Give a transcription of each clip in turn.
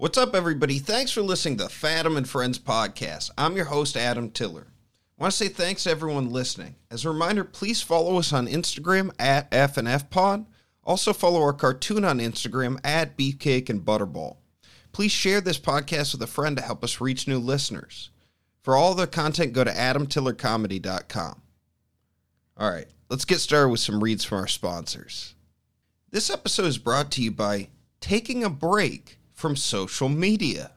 What's up, everybody? Thanks for listening to the Fathom and Friends podcast. I'm your host, Adam Tiller. I want to say thanks to everyone listening. As a reminder, please follow us on Instagram at FNFPod. Also, follow our cartoon on Instagram at Beefcake and Butterball. Please share this podcast with a friend to help us reach new listeners. For all the content, go to adamtillercomedy.com. All right, let's get started with some reads from our sponsors. This episode is brought to you by Taking a Break from Social Media.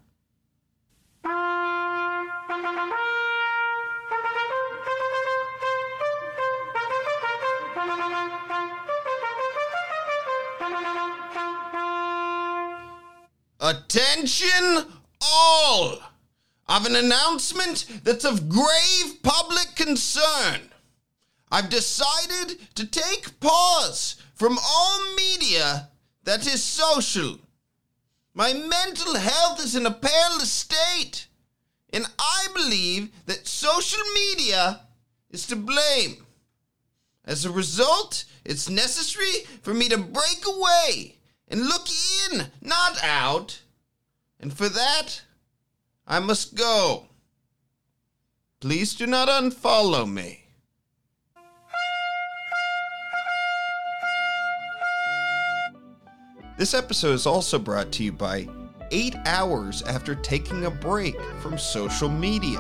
Attention all! I've an announcement that's of grave public concern. I've decided to take pause from all media that is social. My mental health is in a perilous state, and I believe that social media is to blame. As a result, it's necessary for me to break away and look in, not out. And for that, I must go. Please do not unfollow me. This episode is also brought to you by 8 hours after taking a break from social media.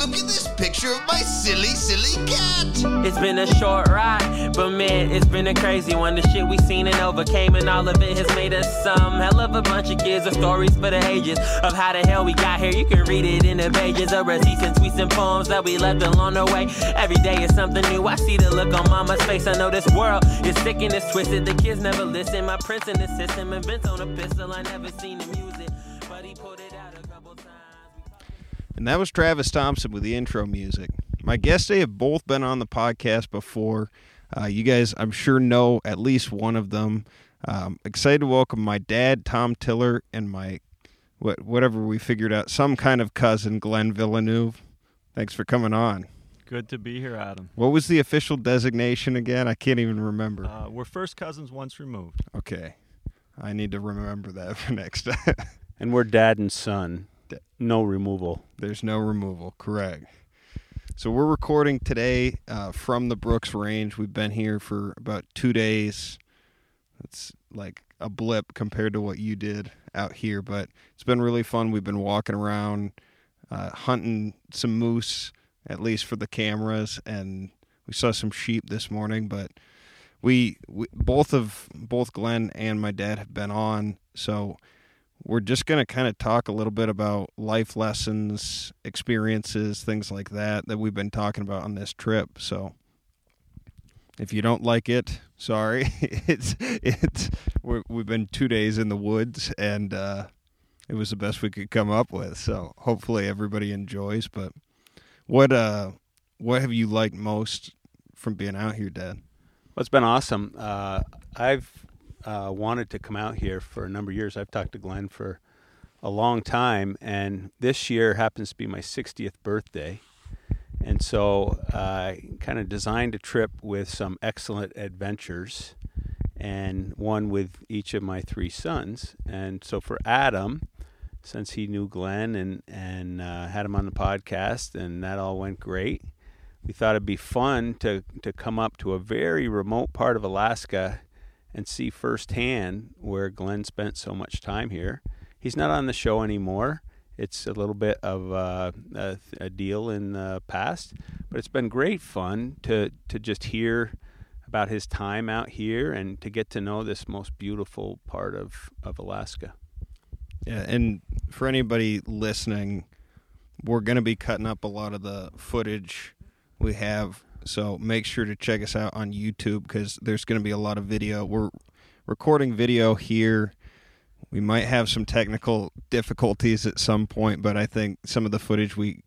Look at this picture of my silly, silly cat. It's been a short ride, but man, it's been a crazy one. The shit we seen and overcame, and all of it has made us some hell of a bunch of kids of stories for the ages of how the hell we got here. You can read it in the pages of receipts and tweets and poems that we left along the way. Every day is something new. I see the look on mama's face. I know this world is sick and it's twisted. The kids never listen. My prince in the system invents on a pistol. I never seen him use it, And that was Travis Thompson with the intro music. My guests they have both been on the podcast before. Uh, you guys, I'm sure, know at least one of them. Um, excited to welcome my dad, Tom Tiller, and my what whatever we figured out, some kind of cousin, Glenn Villeneuve. Thanks for coming on. Good to be here, Adam. What was the official designation again? I can't even remember. Uh, we're first cousins once removed. okay, I need to remember that for next time. And we're dad and son. No removal. There's no removal, correct. So we're recording today uh, from the Brooks Range. We've been here for about two days. It's like a blip compared to what you did out here, but it's been really fun. We've been walking around, uh, hunting some moose, at least for the cameras, and we saw some sheep this morning. But we, we both of both Glenn and my dad have been on, so we're just going to kind of talk a little bit about life lessons, experiences, things like that that we've been talking about on this trip. So if you don't like it, sorry. it's it's we're, we've been 2 days in the woods and uh it was the best we could come up with. So hopefully everybody enjoys, but what uh what have you liked most from being out here, Dad? Well, it's been awesome. Uh, I've uh, wanted to come out here for a number of years. I've talked to Glenn for a long time, and this year happens to be my 60th birthday. And so I kind of designed a trip with some excellent adventures, and one with each of my three sons. And so for Adam, since he knew Glenn and and uh, had him on the podcast, and that all went great. We thought it'd be fun to to come up to a very remote part of Alaska and see firsthand where Glenn spent so much time here. He's not on the show anymore. It's a little bit of uh, a, a deal in the past, but it's been great fun to to just hear about his time out here and to get to know this most beautiful part of, of Alaska. Yeah, and for anybody listening, we're going to be cutting up a lot of the footage we have. So make sure to check us out on YouTube because there's going to be a lot of video. We're recording video here. We might have some technical difficulties at some point, but I think some of the footage we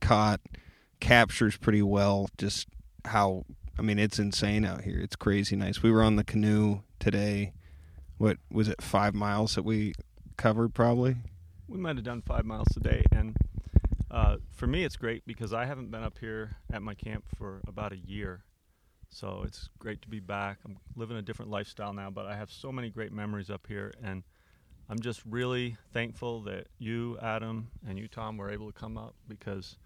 caught captures pretty well just how I mean it's insane out here. It's crazy nice. We were on the canoe today. What was it? 5 miles that we covered probably? We might have done five miles today, and uh, for me, it's great because I haven't been up here at my camp for about a year. So it's great to be back. I'm living a different lifestyle now, but I have so many great memories up here, and I'm just really thankful that you, Adam, and you, Tom, were able to come up because,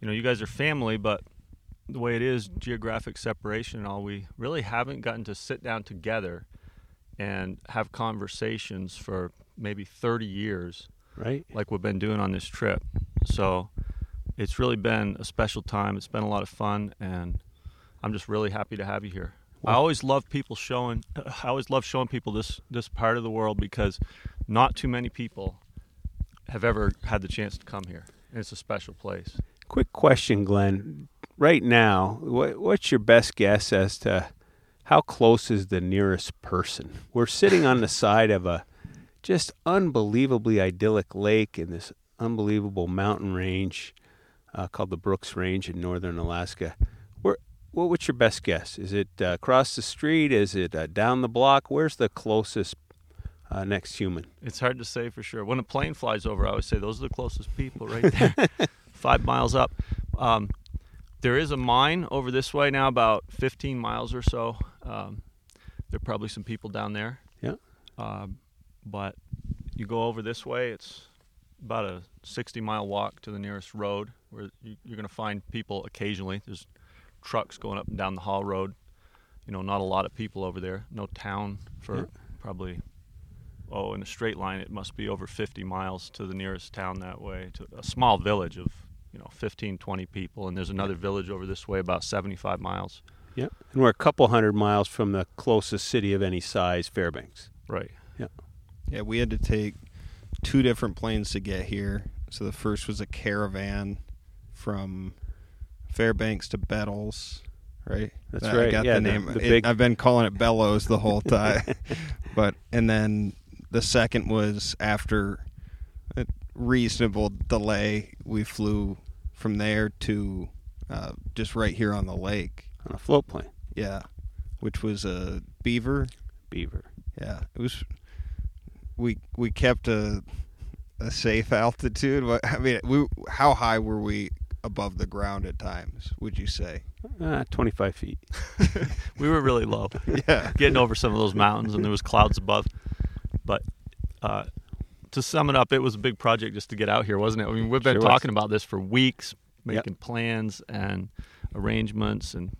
you know, you guys are family, but the way it is, geographic separation and all, we really haven't gotten to sit down together and have conversations for maybe 30 years Right. like we've been doing on this trip. So it's really been a special time. It's been a lot of fun, and I'm just really happy to have you here. I always love people showing. I always love showing people this this part of the world because not too many people have ever had the chance to come here. And it's a special place. Quick question, Glenn. Right now, what, what's your best guess as to how close is the nearest person? We're sitting on the side of a just unbelievably idyllic lake in this unbelievable mountain range uh, called the Brooks Range in northern Alaska. Where, what, what's your best guess? Is it uh, across the street? Is it uh, down the block? Where's the closest uh, next human? It's hard to say for sure. When a plane flies over, I always say those are the closest people right there, five miles up. Um, there is a mine over this way now, about 15 miles or so. Um, there are probably some people down there. Yeah. Um, but you go over this way, it's about a 60 mile walk to the nearest road where you, you're going to find people occasionally. There's trucks going up and down the Haul Road. You know, not a lot of people over there. No town for Yeah. probably oh, in a straight line, it must be over 50 miles to the nearest town that way, to a small village of, you know, 15, 20 people. And there's another village over this way, about 75 miles. Yeah. And we're a couple hundred miles from the closest city of any size, Fairbanks. Right. Yeah. Yeah, we had to take two different planes to get here. So the first was a caravan from Fairbanks to Bettles, right? That's That- right. I got Yeah, the the- name. the It- big- I've been calling it Bellows the whole time. but and then the second was after a reasonable delay, we flew from there to uh, just right here on the lake. On a float plane. Yeah, which was a Beaver. Beaver. Yeah, it was. We we kept a a safe altitude. What I mean, we how high were we above the ground at times? Would you say? Uh, 25 feet. We were really low, Yeah, getting over some of those mountains, and there was clouds above. But uh, to sum it up, it was a big project just to get out here, wasn't it? I mean, we've been Sure was. talking about this for weeks, Yep. making plans and arrangements and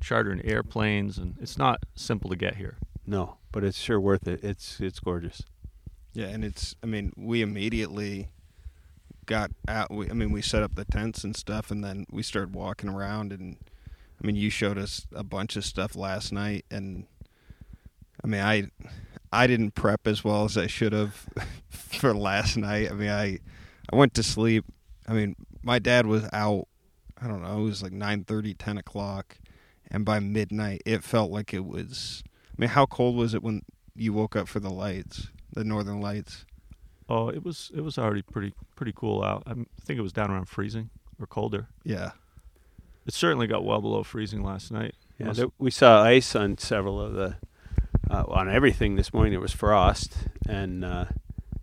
chartering airplanes, and it's not simple to get here. No, but it's sure worth it. It's it's gorgeous. Yeah, and it's. I mean, we immediately got out. We, I mean, we set up the tents and stuff, and then we started walking around. And I mean, you showed us a bunch of stuff last night, and I mean, I I didn't prep as well as I should have for last night. I mean, I I went to sleep. I mean, my dad was out. I don't know. It was like nine thirty, ten o'clock, and by midnight, it felt like it was. I mean, how cold was it when you woke up for the lights, the northern lights? Oh, it was it was already pretty pretty cool out. I think it was down around freezing or colder. Yeah, It certainly got well below freezing last night. Yeah, Must- there, we saw ice on several of the uh, on everything this morning. There was frost, and uh,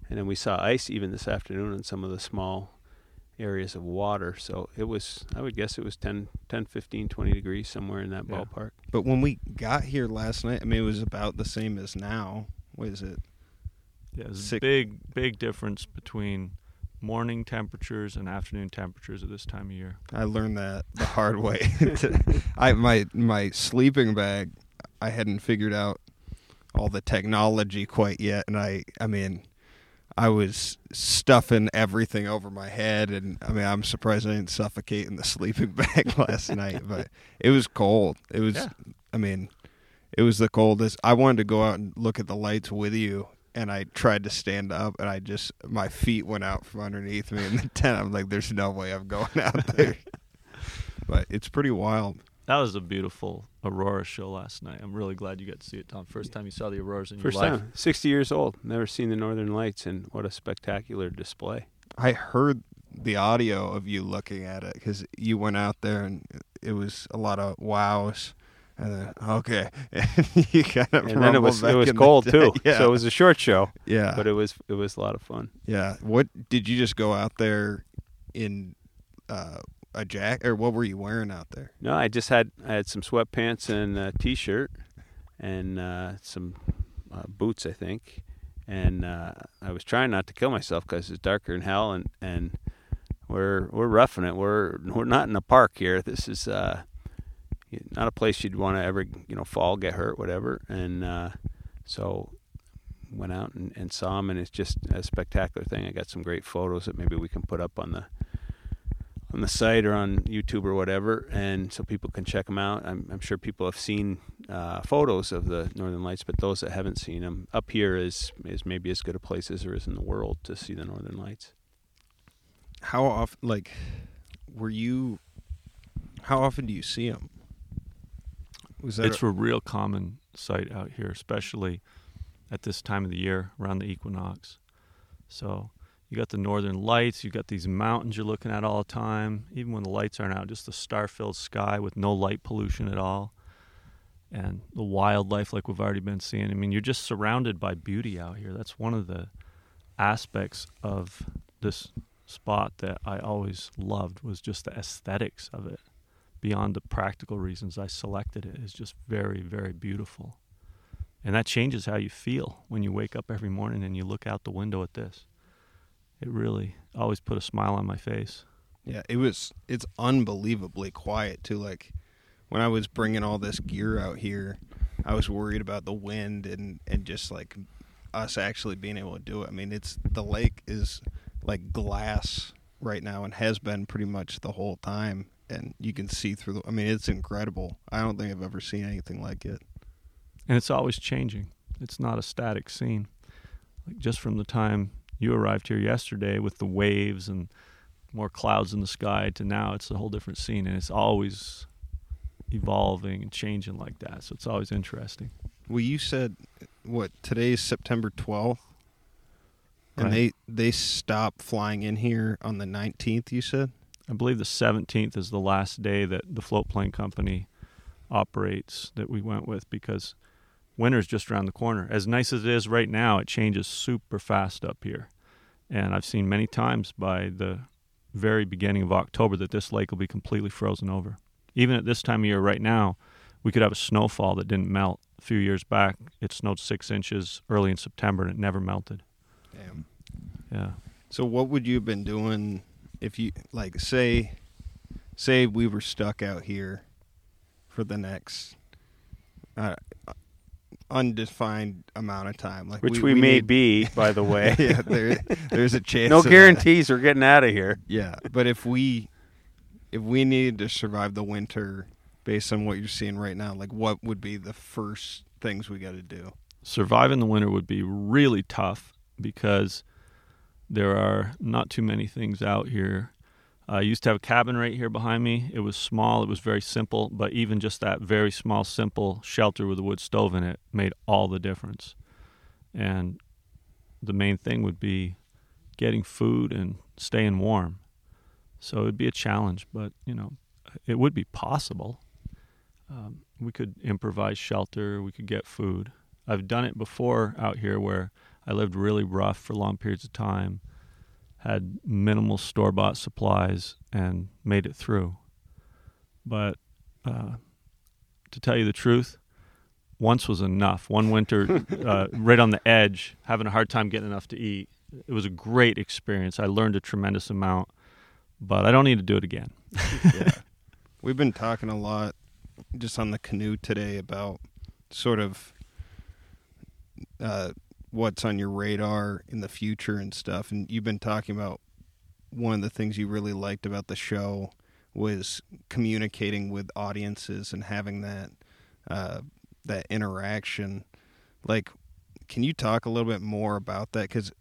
and then we saw ice even this afternoon in some of the small areas of water. So it was, I would guess, it was 10, 10 15, 20 degrees somewhere in that Yeah. ballpark. but when we got here last night, I mean, it was about the same as now. What is it? Yeah, there's a big big difference between morning temperatures and afternoon temperatures at this time of year. I learned that the hard way. I my my sleeping bag, I hadn't figured out all the technology quite yet, and I I mean, I was stuffing everything over my head, and I mean, I'm surprised I didn't suffocate in the sleeping bag last night. But it was cold. It was. Yeah. I mean, it was the coldest. I wanted to go out and look at the lights with you. And I tried to stand up, and I just my feet went out from underneath me in the tent. I'm like, "There's no way I'm going out there." but it's pretty wild. That was a beautiful aurora show last night. I'm really glad you got to see it, Tom. First time you saw the auroras in First your life. time, 60 years old, never seen the Northern Lights, and what a spectacular display. I heard the audio of you looking at it because you went out there and it was a lot of wows. And then, okay, and you kind of And then it was it was cold too, Yeah, so it was a short show, yeah, but it was it was a lot of fun. yeah. What did you just go out there in uh, a jack or what were you wearing out there? No, I just had I had some sweatpants and a t-shirt and uh, some uh, boots, I think, and uh, I was trying not to kill myself because it's darker than hell, and and we're we're roughing it. We're we're not in a park here. This is uh, not a place you'd want to ever you know fall, get hurt, whatever. And uh, so went out and, and saw him, and it's just a spectacular thing. I got some great photos that maybe we can put up on the on the site or on YouTube or whatever, and so people can check them out. I'm, I'm sure people have seen uh, photos of the Northern Lights, but those that haven't seen them, up here is is maybe as good a place as there is in the world to see the Northern Lights. How often, like, were you? How often do you see them? It's a, a real common sight out here, especially at this time of the year around the equinox. So you got the northern lights, you got these mountains you're looking at all the time, even when the lights aren't out, just the star filled sky with no light pollution at all. And the wildlife, like we've already been seeing. I mean, you're just surrounded by beauty out here. That's one of the aspects of this spot that I always loved was just the aesthetics of it. Beyond the practical reasons I selected it is just very, very beautiful. And that changes how you feel when you wake up every morning and you look out the window at this it really always put a smile on my face. Yeah, it was. It's unbelievably quiet too. Like when I was bringing all this gear out here, I was worried about the wind and and just like us actually being able to do it. I mean, it's the lake is like glass right now and has been pretty much the whole time, and you can see through the. I mean, it's incredible. I don't think I've ever seen anything like it. And it's always changing. It's not a static scene. Like just from the time you arrived here yesterday with the waves and more clouds in the sky to now it's a whole different scene and it's always evolving and changing like that so it's always interesting well you said what today is september 12th and right. they they stop flying in here on the 19th you said i believe the 17th is the last day that the float plane company operates that we went with because winter's just around the corner. As nice as it is right now, it changes super fast up here. And I've seen many times by the very beginning of October that this lake will be completely frozen over. Even at this time of year right now, we could have a snowfall that didn't melt. A few years back, it snowed six inches early in September and it never melted. Damn. Yeah. So what would you have been doing if you like say say we were stuck out here for the next uh, undefined amount of time. Like which we, we, we may need... be, by the way. yeah, there, there's a chance. no guarantees that. we're getting out of here. Yeah, but if we if we needed to survive the winter, based on what you're seeing right now, like what would be the first things we got to do? Surviving the winter would be really tough because there are not too many things out here I used to have a cabin right here behind me. It was small, it was very simple, but even just that very small, simple shelter with a wood stove in it made all the difference. And the main thing would be getting food and staying warm. So it'd be a challenge, but you know, it would be possible. Um, we could improvise shelter, we could get food. I've done it before out here where I lived really rough for long periods of time had minimal store bought supplies and made it through. But uh, to tell you the truth, once was enough. One winter, uh, right on the edge, having a hard time getting enough to eat. It was a great experience. I learned a tremendous amount, but I don't need to do it again. yeah. We've been talking a lot just on the canoe today about sort of uh, what's on your radar in the future and stuff. And you've been talking about one of the things you really liked about the show was communicating with audiences and having that uh, that interaction. Like, can you talk a little bit more about that? Because,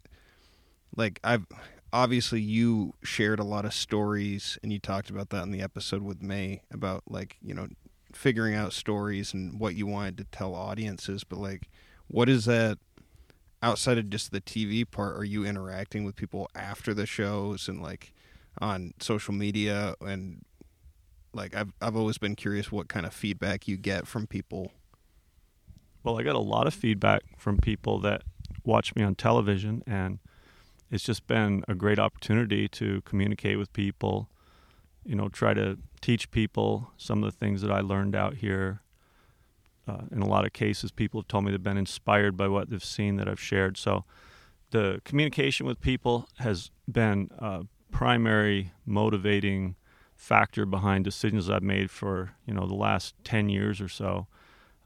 like, I've obviously you shared a lot of stories, and you talked about that in the episode with May about like you know figuring out stories and what you wanted to tell audiences. But like, what is that? Outside of just the TV part, are you interacting with people after the shows and like on social media and like I've I've always been curious what kind of feedback you get from people. Well, I got a lot of feedback from people that watch me on television and it's just been a great opportunity to communicate with people, you know, try to teach people some of the things that I learned out here. Uh, in a lot of cases, people have told me they've been inspired by what they've seen that I've shared. So the communication with people has been a primary motivating factor behind decisions I've made for you know the last ten years or so.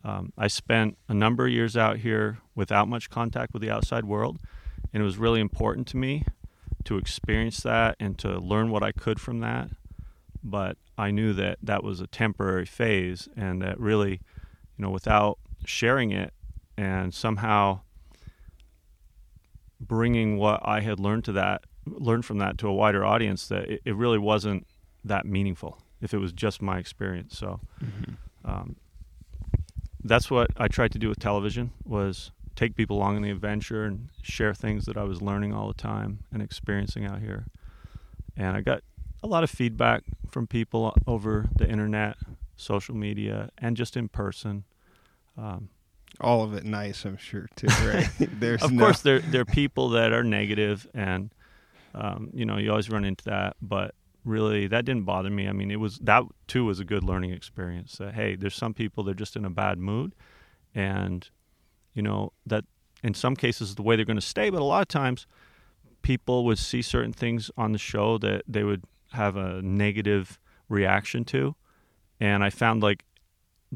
Um, I spent a number of years out here without much contact with the outside world, and it was really important to me to experience that and to learn what I could from that. But I knew that that was a temporary phase, and that really, you know, without sharing it and somehow bringing what I had learned to that, learned from that to a wider audience, that it, it really wasn't that meaningful if it was just my experience. So, mm-hmm. um, that's what I tried to do with television was take people along in the adventure and share things that I was learning all the time and experiencing out here. And I got a lot of feedback from people over the internet, social media, and just in person. Um, all of it nice, I'm sure too. Right? There's of no... course there there are people that are negative, and um, you know you always run into that. But really, that didn't bother me. I mean, it was that too was a good learning experience. That hey, there's some people they're just in a bad mood, and you know that in some cases the way they're going to stay but a lot of times people would see certain things on the show that they would have a negative reaction to and i found like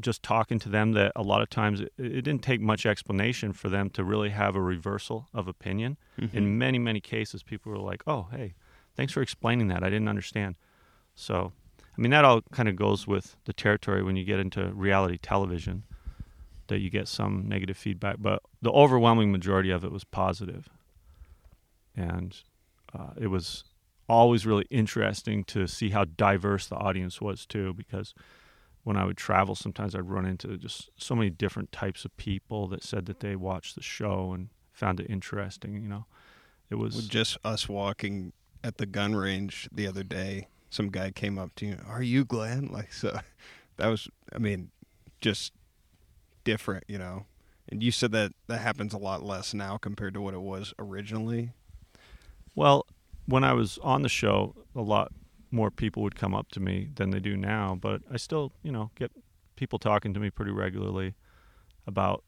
just talking to them that a lot of times it, it didn't take much explanation for them to really have a reversal of opinion mm-hmm. in many many cases people were like oh hey thanks for explaining that i didn't understand so i mean that all kind of goes with the territory when you get into reality television that you get some negative feedback, but the overwhelming majority of it was positive. And uh, it was always really interesting to see how diverse the audience was too, because when I would travel, sometimes I'd run into just so many different types of people that said that they watched the show and found it interesting. You know, it was just us walking at the gun range the other day. Some guy came up to you, "Are you Glenn?" Like so, that was. I mean, just different, you know. And you said that that happens a lot less now compared to what it was originally. Well, when I was on the show, a lot more people would come up to me than they do now, but I still, you know, get people talking to me pretty regularly about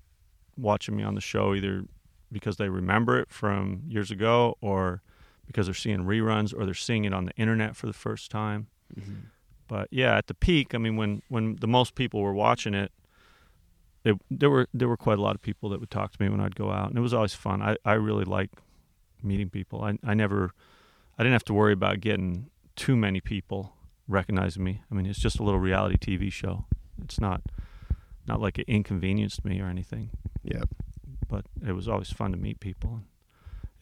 watching me on the show either because they remember it from years ago or because they're seeing reruns or they're seeing it on the internet for the first time. Mm-hmm. But yeah, at the peak, I mean when when the most people were watching it, it, there were there were quite a lot of people that would talk to me when I'd go out, and it was always fun. I, I really like meeting people. I I never I didn't have to worry about getting too many people recognizing me. I mean, it's just a little reality TV show. It's not not like it inconvenienced me or anything. Yeah. But it was always fun to meet people.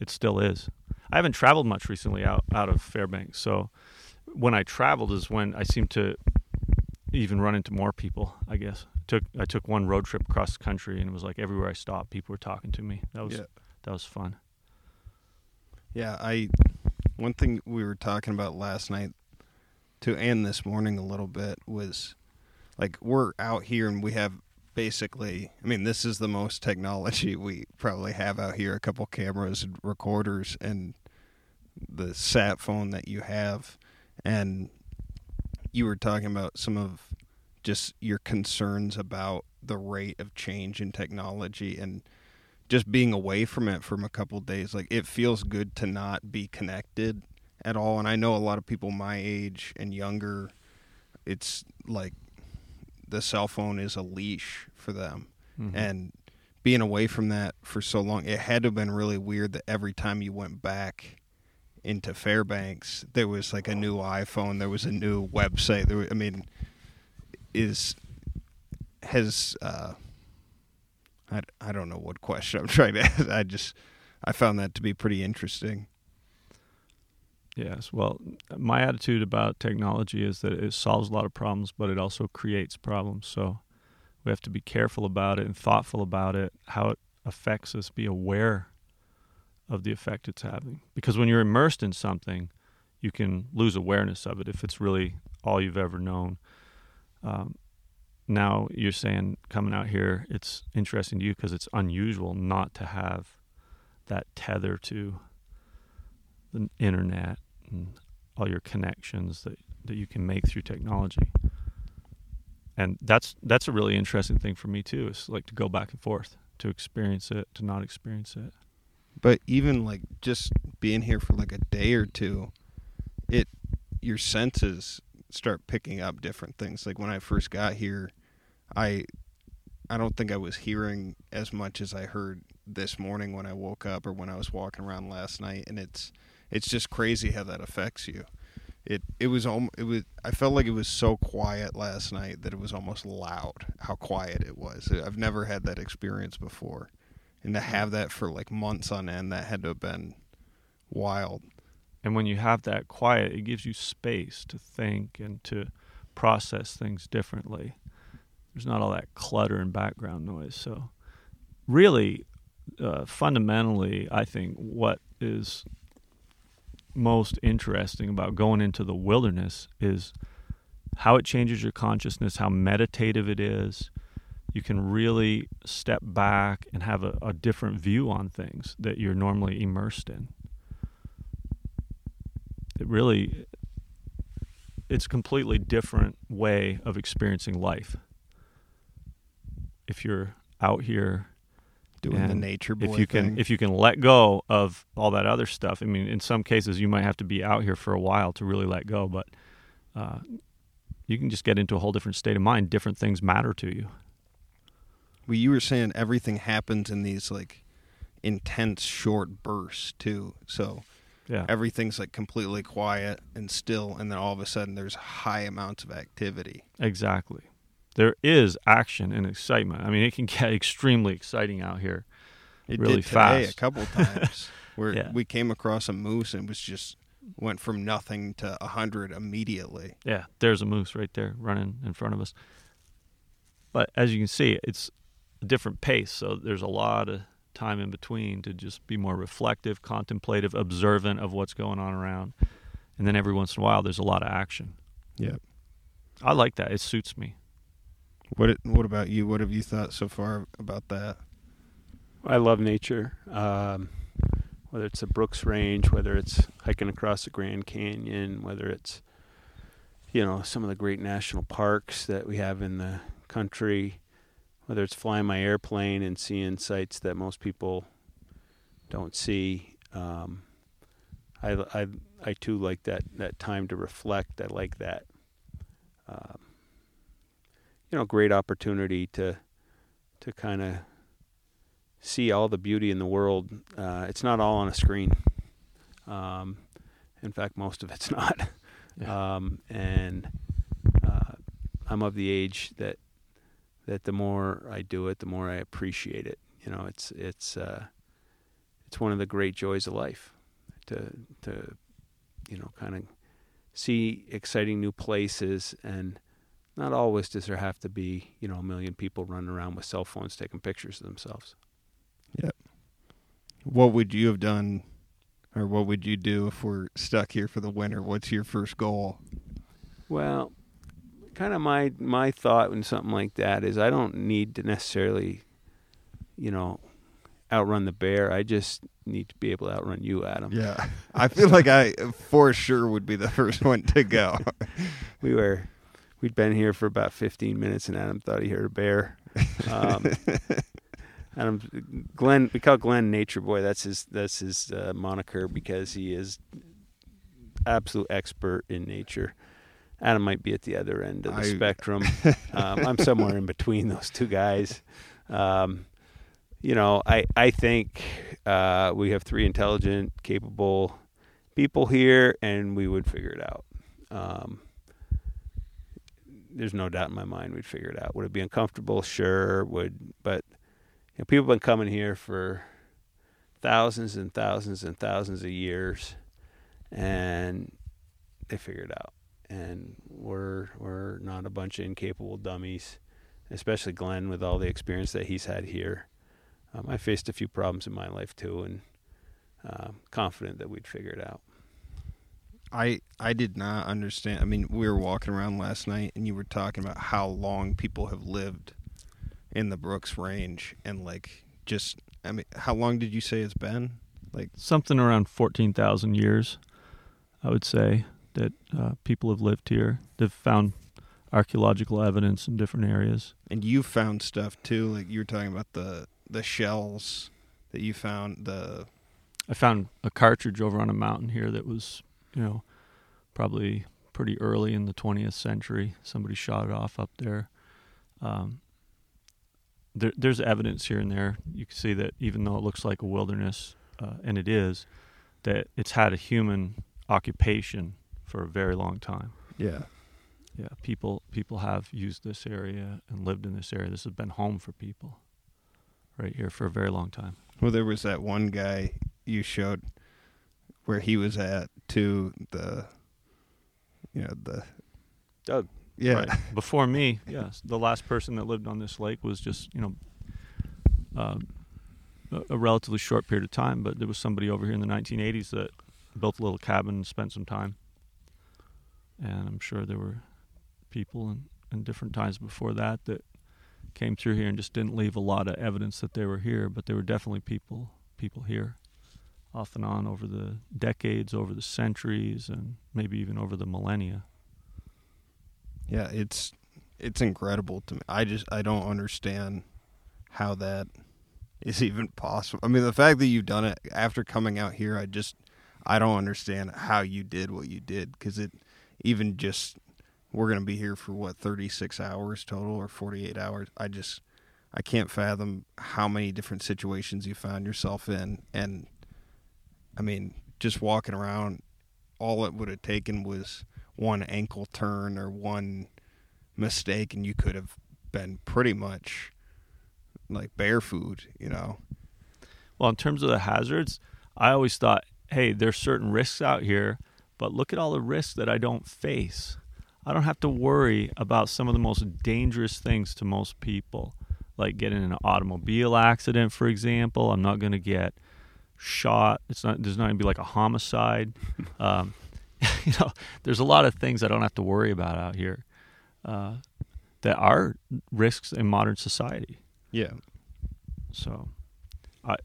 It still is. I haven't traveled much recently out out of Fairbanks, so when I traveled is when I seem to even run into more people. I guess took I took one road trip across the country, and it was like everywhere I stopped, people were talking to me. That was yeah. that was fun. Yeah, I one thing we were talking about last night to and this morning a little bit was like we're out here and we have basically I mean this is the most technology we probably have out here a couple cameras and recorders and the sat phone that you have. And you were talking about some of just your concerns about the rate of change in technology and just being away from it from a couple days like it feels good to not be connected at all and i know a lot of people my age and younger it's like the cell phone is a leash for them mm-hmm. and being away from that for so long it had to have been really weird that every time you went back into fairbanks there was like a new iphone there was a new website there i mean is has uh, I, I don't know what question I'm trying to ask. I just I found that to be pretty interesting. Yes, well, my attitude about technology is that it solves a lot of problems, but it also creates problems. So we have to be careful about it and thoughtful about it, how it affects us, be aware of the effect it's having. Because when you're immersed in something, you can lose awareness of it if it's really all you've ever known. Um, now you're saying coming out here, it's interesting to you because it's unusual not to have that tether to the internet and all your connections that, that you can make through technology. and that's that's a really interesting thing for me too. Is like to go back and forth, to experience it, to not experience it. But even like just being here for like a day or two, it your senses start picking up different things. Like when I first got here, I I don't think I was hearing as much as I heard this morning when I woke up or when I was walking around last night and it's it's just crazy how that affects you. It it was almost it was I felt like it was so quiet last night that it was almost loud how quiet it was. I've never had that experience before. And to have that for like months on end that had to have been wild. And when you have that quiet, it gives you space to think and to process things differently. There's not all that clutter and background noise. So, really, uh, fundamentally, I think what is most interesting about going into the wilderness is how it changes your consciousness, how meditative it is. You can really step back and have a, a different view on things that you're normally immersed in. It really it's a completely different way of experiencing life. If you're out here Doing the nature boy if you thing. can if you can let go of all that other stuff i mean in some cases you might have to be out here for a while to really let go but uh, you can just get into a whole different state of mind different things matter to you well, you were saying everything happens in these like intense short bursts too. So yeah everything's like completely quiet and still and then all of a sudden there's high amounts of activity. exactly there is action and excitement i mean it can get extremely exciting out here It Really did today fast. a couple times where Yeah. we came across a moose and was just went from nothing to a hundred immediately. Yeah, there's a moose right there running in front of us. But as you can see, it's a different pace, so there's a lot of time in between to just be more reflective, contemplative, observant of what's going on around. And then every once in a while there's a lot of action. Yeah. I like that. It suits me. What what about you? What have you thought so far about that? I love nature. Um, whether it's the Brooks Range, whether it's hiking across the Grand Canyon, whether it's you know some of the great national parks that we have in the country, whether it's flying my airplane and seeing sights that most people don't see. Um, I, I, I too like that, that time to reflect. I like that. Um, you know, great opportunity to to kind of see all the beauty in the world. Uh, it's not all on a screen. Um, in fact, most of it's not. Yeah. Um, and uh, I'm of the age that that the more I do it, the more I appreciate it. You know, it's it's uh, it's one of the great joys of life to to you know kind of see exciting new places and not always does there have to be you know a million people running around with cell phones taking pictures of themselves. Yep. What would you have done, or what would you do if we're stuck here for the winter? What's your first goal? Well, kind of my my thought when something like that is I don't need to necessarily, you know, outrun the bear. I just need to be able to outrun you, Adam. Yeah, I feel like I for sure would be the first one to go. We were we'd been here for about 15 minutes, and Adam thought he heard a bear. Um, Adam, Glenn, we call Glenn Nature Boy. That's his that's his uh, moniker because he is absolute expert in nature. Adam might be at the other end of the I- spectrum. um, I'm somewhere in between those two guys. Um, you know, I I think uh, we have three intelligent, capable people here, and we would figure it out. Um, there's no doubt in my mind we'd figure it out. Would it be uncomfortable? Sure, would. But you know, people have been coming here for thousands and thousands and thousands of years, and they figure it out. And we're we're not a bunch of incapable dummies, especially Glenn with all the experience that he's had here. Um, I faced a few problems in my life too, and uh, confident that we'd figure it out. I I did not understand. I mean, we were walking around last night, and you were talking about how long people have lived in the Brooks Range, and like just I mean, how long did you say it's been? Like Something around 14,000 years, I would say, that uh, people have lived here. They've found archaeological evidence in different areas. And you found stuff too, like you were talking about the the shells that you found. The I found a cartridge over on a mountain here that was, you know, probably pretty early in the 20th century. Somebody shot it off up there. Um, there, there's evidence here and there. You can see that even though it looks like a wilderness, uh, and it is, that it's had a human occupation for a very long time. yeah, Yeah, people people have used this area and lived in this area. This has been home for people right here for a very long time. well, there was that one guy you showed where he was at to the, you know the Doug. yeah Right. Before me, yes, the last person that lived on this lake was just you know uh, a, a relatively short period of time, but there was somebody over here in the 1980s that built a little cabin and spent some time, and I'm sure there were people in, in different times before that that came through here and just didn't leave a lot of evidence that they were here, but there were definitely people people here off and on over the decades, over the centuries, and maybe even over the millennia. yeah it's it's incredible to me. I just I don't understand how that is even possible. I mean, the fact that you've done it after coming out here, I just I don't understand how you did what you did because it even just we're gonna be here for what thirty six hours total or forty eight hours. I just I can't fathom how many different situations you found yourself in, and I mean, just walking around, all it would have taken was one ankle turn or one mistake, and you could have been pretty much like bear food, you know. Well, in terms of the hazards, I always thought, hey, there's certain risks out here, but look at all the risks that I don't face. I don't have to worry about some of the most dangerous things to most people, like getting in an automobile accident, for example. I'm not going to get shot. It's not. There's not going to be like a homicide. um, you know, there's a lot of things I don't have to worry about out here uh, that are risks in modern society. Yeah. So, I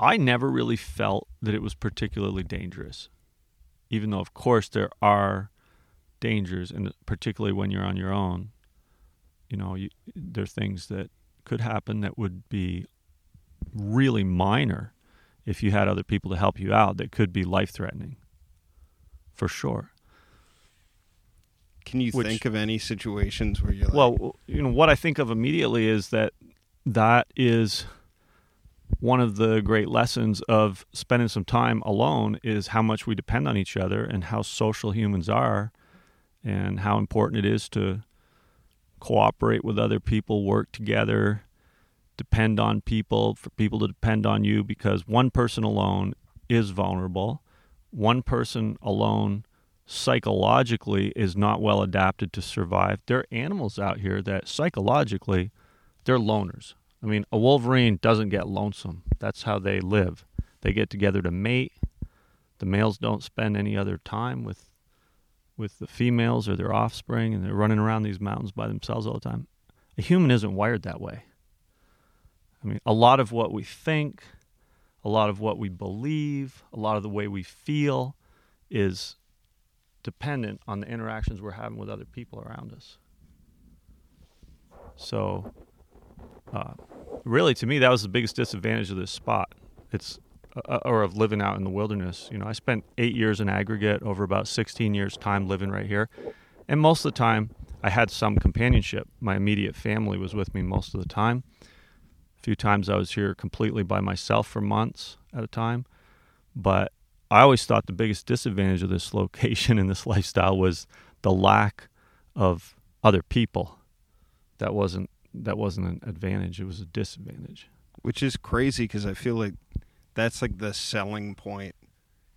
I never really felt that it was particularly dangerous, even though of course there are dangers, and particularly when you're on your own. You know, you, there are things that could happen that would be really minor if you had other people to help you out that could be life threatening. For sure. Can you Which- think of any situations where you're like, Well, you know what I think of immediately is that that is one of the great lessons of spending some time alone is how much we depend on each other and how social humans are and how important it is to cooperate with other people, work together, depend on people, for people to depend on you because one person alone is vulnerable. One person alone psychologically is not well adapted to survive. There are animals out here that psychologically they're loners. I mean, a wolverine doesn't get lonesome. That's how they live. They get together to mate. The males don't spend any other time with with the females or their offspring and they're running around these mountains by themselves all the time. A human isn't wired that way. I mean, a lot of what we think, a lot of what we believe, a lot of the way we feel is dependent on the interactions we're having with other people around us. So, uh, really, to me, that was the biggest disadvantage of this spot. It's uh, or of living out in the wilderness. You know, I spent eight years in aggregate over about 16 years' time living right here, and most of the time, I had some companionship. My immediate family was with me most of the time. A few times I was here completely by myself for months at a time, but I always thought the biggest disadvantage of this location and this lifestyle was the lack of other people. That wasn't that wasn't an advantage; it was a disadvantage. which is crazy because I feel like that's like the selling point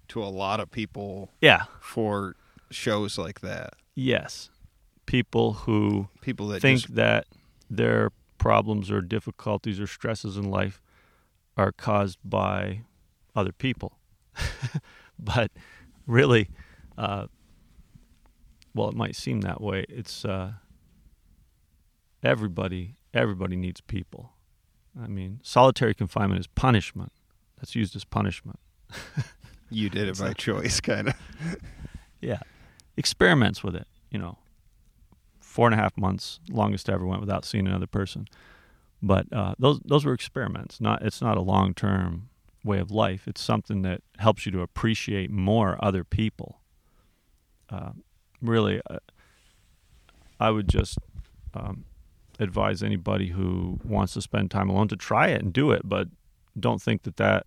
to a lot of people Yeah. for shows like that. Yes. People who People that think just that their problems or difficulties or stresses in life are caused by other people. but really, uh, well, it might seem that way. It's uh, everybody. Everybody needs people. I mean, solitary confinement is punishment. That's used as punishment. you did it by choice, kind of. Yeah, experiments with it. You know, four and a half months, longest I ever went without seeing another person. But uh, those those were experiments. Not it's not a long term way of life. It's something that helps you to appreciate more other people. Uh, really, uh, I would just um, advise anybody who wants to spend time alone to try it and do it, but don't think that that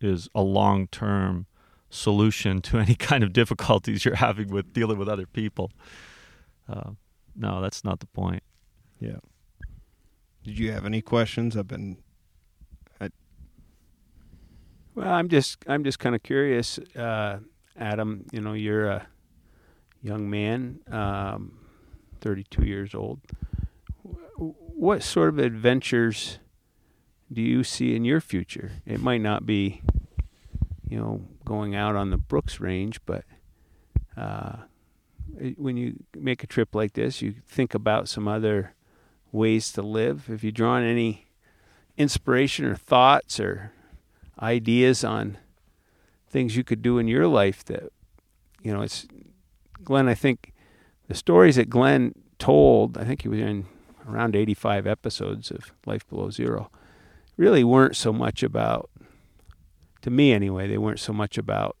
is a long term solution to any kind of difficulties you're having with dealing with other people. Uh, no, that's not the point. Yeah. Did you have any questions? I've been. I, Well, I'm just I'm just kind of curious, uh, Adam. You know, you're a young man, um, 32 years old. What sort of adventures do you see in your future? It might not be, you know, going out on the Brooks Range, but uh, it- Uh, when you make a trip like this, you think about some other ways to live. Have you drawn any inspiration or thoughts or ideas on things you could do in your life that you know it's Glenn I think the stories that Glenn told I think he was in around 85 episodes of Life Below Zero really weren't so much about to me anyway they weren't so much about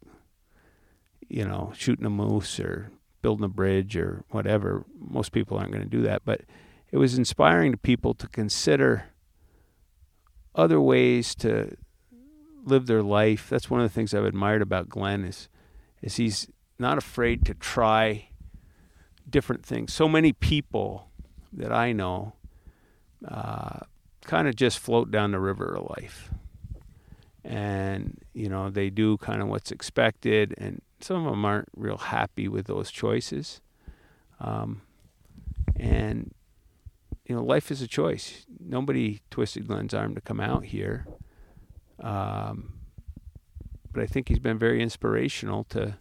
you know shooting a moose or building a bridge or whatever most people aren't going to do that but it was inspiring to people to consider other ways to live their life. That's one of the things I've admired about Glenn is is he's not afraid to try different things. So many people that I know uh, kind of just float down the river of life, and you know they do kind of what's expected, and some of them aren't real happy with those choices. Um, and you know, life is a choice. Nobody twisted Glenn's arm to come out here. Um, but I think he's been very inspirational to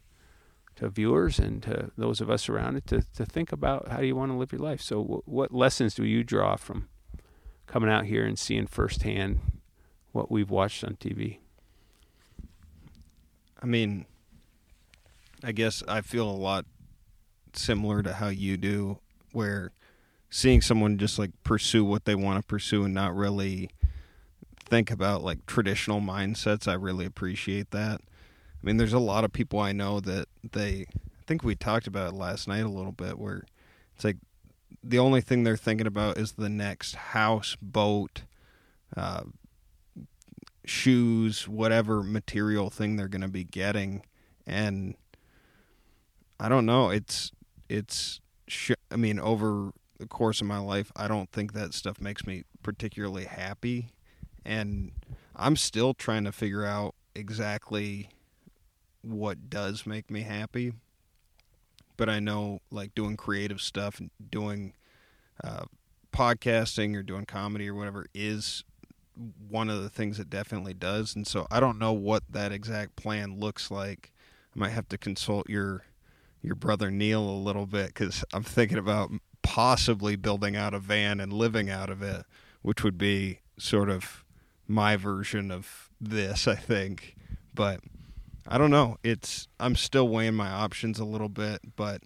to viewers and to those of us around it to, to think about how do you want to live your life. So, w- what lessons do you draw from coming out here and seeing firsthand what we've watched on TV? I mean, I guess I feel a lot similar to how you do, where seeing someone just like pursue what they want to pursue and not really think about like traditional mindsets, I really appreciate that. I mean, there's a lot of people I know that they, I think we talked about it last night a little bit, where it's like the only thing they're thinking about is the next house, boat, uh, shoes, whatever material thing they're going to be getting, and I don't know. It's it's. Sh- I mean, over the course of my life, I don't think that stuff makes me particularly happy, and I'm still trying to figure out exactly what does make me happy. But I know, like doing creative stuff, and doing uh, podcasting or doing comedy or whatever is one of the things it definitely does. And so I don't know what that exact plan looks like. I might have to consult your your brother Neil a little bit because I'm thinking about possibly building out a van and living out of it, which would be sort of my version of this, I think. But I don't know. It's I'm still weighing my options a little bit, but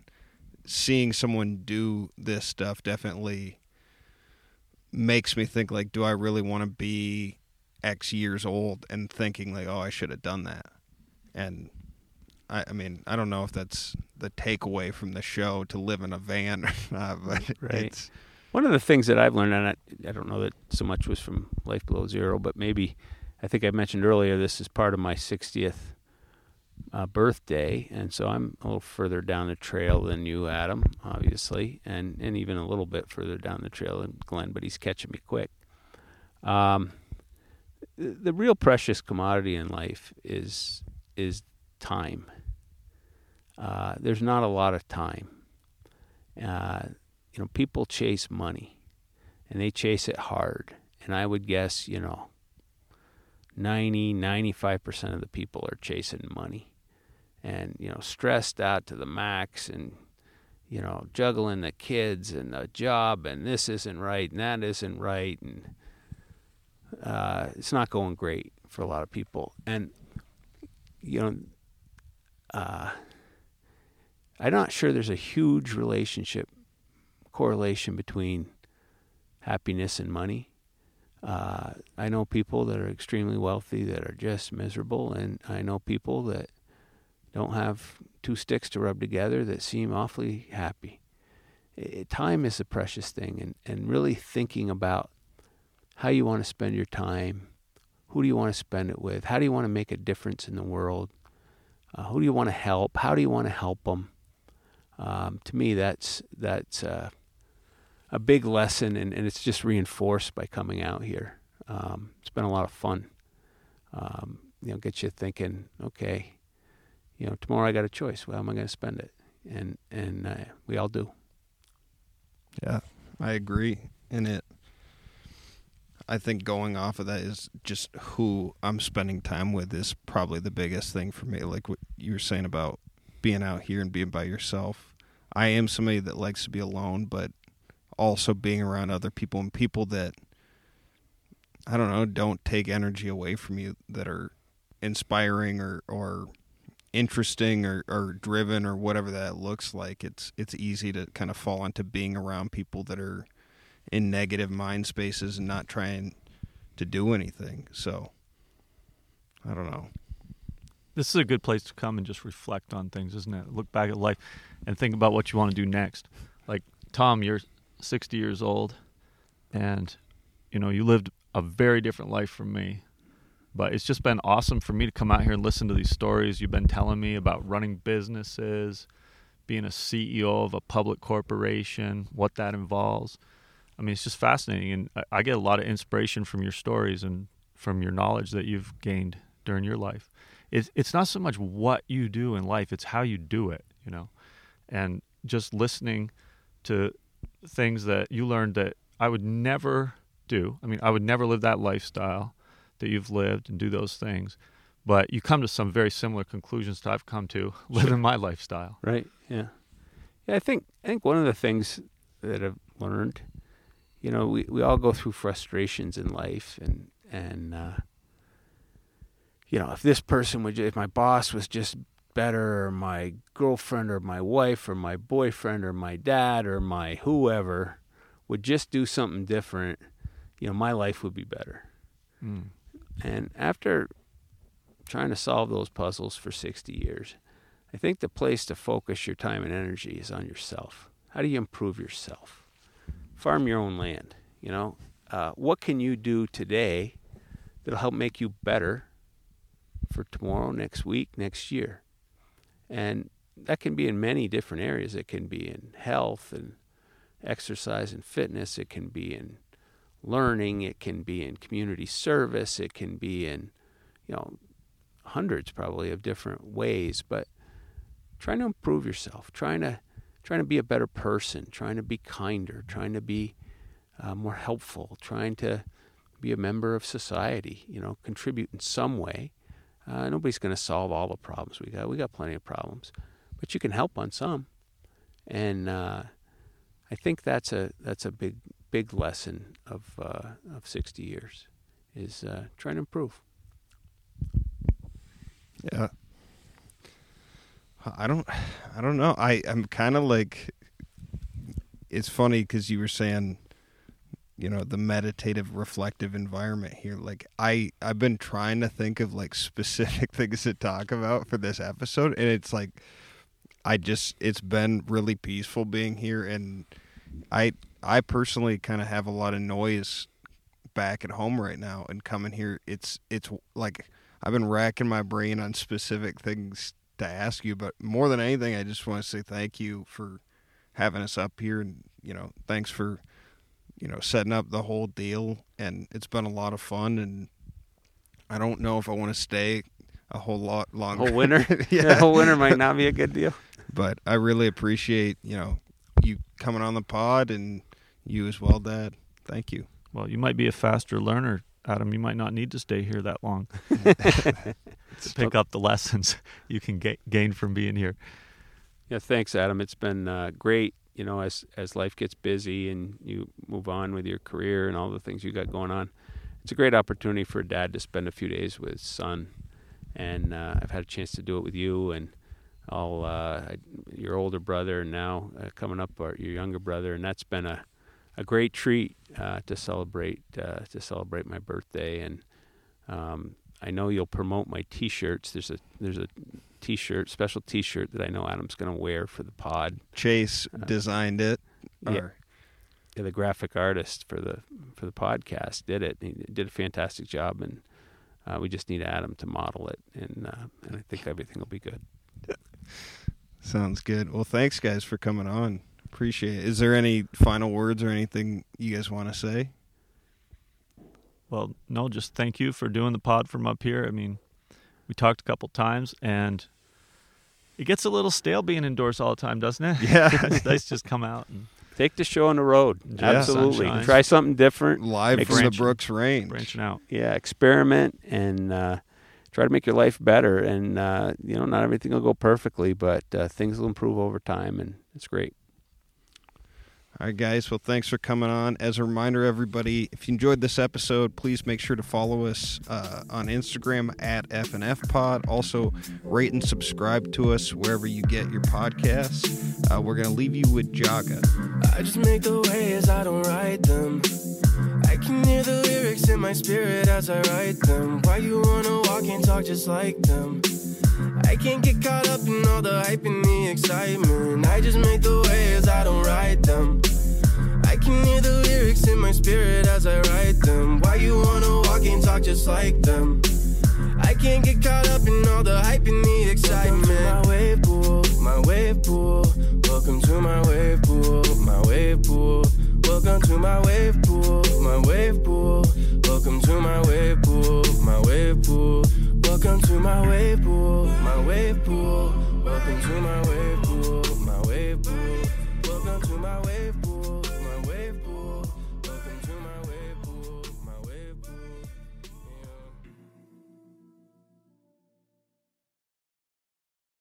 seeing someone do this stuff definitely makes me think like do I really want to be X years old and thinking like oh I should have done that. And I, I mean, I don't know if that's the takeaway from the show to live in a van or not, but Right. it's One of the things that I've learned, and I, I don't know that so much was from Life Below Zero, but maybe I think I mentioned earlier this is part of my 60th uh, birthday, and so I'm a little further down the trail than you, Adam, obviously, and and even a little bit further down the trail than Glenn, but he's catching me quick. Um, the, the real precious commodity in life is is time. Uh, there's not a lot of time. Uh, you know, people chase money and they chase it hard. And I would guess, you know, 90, 95% of the people are chasing money and, you know, stressed out to the max and, you know, juggling the kids and the job and this isn't right and that isn't right. And uh, it's not going great for a lot of people. And, you know, uh, I'm not sure there's a huge relationship correlation between happiness and money. Uh, I know people that are extremely wealthy that are just miserable, and I know people that don't have two sticks to rub together that seem awfully happy. It, time is a precious thing, and, and really thinking about how you want to spend your time, who do you want to spend it with, how do you want to make a difference in the world, uh, who do you want to help, how do you want to help them. Um, to me, that's that's uh, a big lesson, and, and it's just reinforced by coming out here. Um, it's been a lot of fun. Um, you know, get you thinking. Okay, you know, tomorrow I got a choice. Well, am I going to spend it? And and uh, we all do. Yeah, I agree. And it, I think going off of that is just who I'm spending time with is probably the biggest thing for me. Like what you were saying about being out here and being by yourself. I am somebody that likes to be alone, but also being around other people and people that I don't know, don't take energy away from you that are inspiring or or interesting or, or driven or whatever that looks like. It's it's easy to kind of fall into being around people that are in negative mind spaces and not trying to do anything. So I don't know. This is a good place to come and just reflect on things, isn't it? Look back at life and think about what you want to do next. Like Tom, you're 60 years old, and you know you lived a very different life from me. But it's just been awesome for me to come out here and listen to these stories you've been telling me about running businesses, being a CEO of a public corporation, what that involves. I mean, it's just fascinating, and I get a lot of inspiration from your stories and from your knowledge that you've gained during your life. It's it's not so much what you do in life; it's how you do it, you know. And just listening to things that you learned that I would never do. I mean, I would never live that lifestyle that you've lived and do those things. But you come to some very similar conclusions that I've come to living sure. my lifestyle. Right. Yeah. Yeah. I think I think one of the things that I've learned, you know, we, we all go through frustrations in life, and and uh, you know, if this person would, if my boss was just better, or my girlfriend, or my wife, or my boyfriend, or my dad, or my whoever would just do something different, you know, my life would be better. Mm. And after trying to solve those puzzles for 60 years, I think the place to focus your time and energy is on yourself. How do you improve yourself? Farm your own land. You know, uh, what can you do today that'll help make you better for tomorrow, next week, next year? And that can be in many different areas. It can be in health and exercise and fitness. It can be in learning. It can be in community service. It can be in, you know, hundreds probably of different ways. But trying to improve yourself, trying to trying to be a better person, trying to be kinder, trying to be uh, more helpful, trying to be a member of society. You know, contribute in some way. Uh, nobody's going to solve all the problems we got. We got plenty of problems, but you can help on some. And uh, I think that's a that's a big big lesson of uh, of 60 years is uh, trying to improve. Yeah. I don't I don't know. I I'm kind of like it's funny cuz you were saying you know the meditative reflective environment here like i i've been trying to think of like specific things to talk about for this episode and it's like i just it's been really peaceful being here and i I personally kind of have a lot of noise back at home right now, and coming here, it's it's like I've been racking my brain on specific things to ask you, but more than anything, I just want to say thank you for having us up here, and you know, thanks for you know setting up the whole deal, and it's been a lot of fun, and I don't know if I want to stay a whole lot longer. Whole winter, yeah, the whole winter might not be a good deal. But I really appreciate you know you coming on the pod and you as well, Dad. Thank you. Well, you might be a faster learner, Adam. You might not need to stay here that long to pick up the lessons you can ga- gain from being here. Yeah, thanks, Adam. It's been uh, great. You know, as as life gets busy and you move on with your career and all the things you got going on, it's a great opportunity for a dad to spend a few days with his son. And uh, I've had a chance to do it with you, and all uh, your older brother and now uh, coming up or your younger brother, and that's been a a great treat uh, to celebrate uh, to celebrate my birthday. And um, I know you'll promote my T-shirts. There's a there's a T-shirt special T-shirt that I know Adam's going to wear for the pod. Chase Uh, designed it. yeah. Or- Yeah, the graphic artist for the for the podcast did it. He did a fantastic job, and uh, we just need Adam to model it, and uh, and I think everything will be good. Sounds good. Well, thanks guys for coming on. Appreciate it. Is there any final words or anything you guys want to say? Well, no, just thank you for doing the pod from up here. I mean, we talked a couple times, and it gets a little stale being indoors all the time, doesn't it? Yeah. it's nice just come out and Take the show on the road. Enjoy the Absolutely, sunshine. try something different. Live Make from the Brooks Range. branching out. Yeah, experiment and uh, try to make your life better. And uh, you know, not everything will go perfectly, but uh, things will improve over time, and it's great. All right, guys. Well, thanks for coming on. As a reminder, everybody, if you enjoyed this episode, please make sure to follow us uh, on Instagram at FNF Pod. Also, rate and subscribe to us wherever you get your podcasts. Uh, we're going to leave you with Jaga. I just make the waves, I don't write them. I can hear the lyrics in my spirit as I write them. Why you wanna walk and talk just like them? I can't get caught up in all the hype and the excitement. I just make the waves, I don't write them. I can hear the lyrics in my spirit as I write them. Why you wanna walk and talk just like them? I can't get caught up in all the hype and the excitement. My wave pool, my wave pool. Welcome to my wave pool, my wave pool. Welcome to my wave pool, my wave pool. Welcome to my wave pool, my wave pool. Welcome to my wave pool, my wave pool. Welcome to my wave pool, my wave pool. Welcome to my wave pool.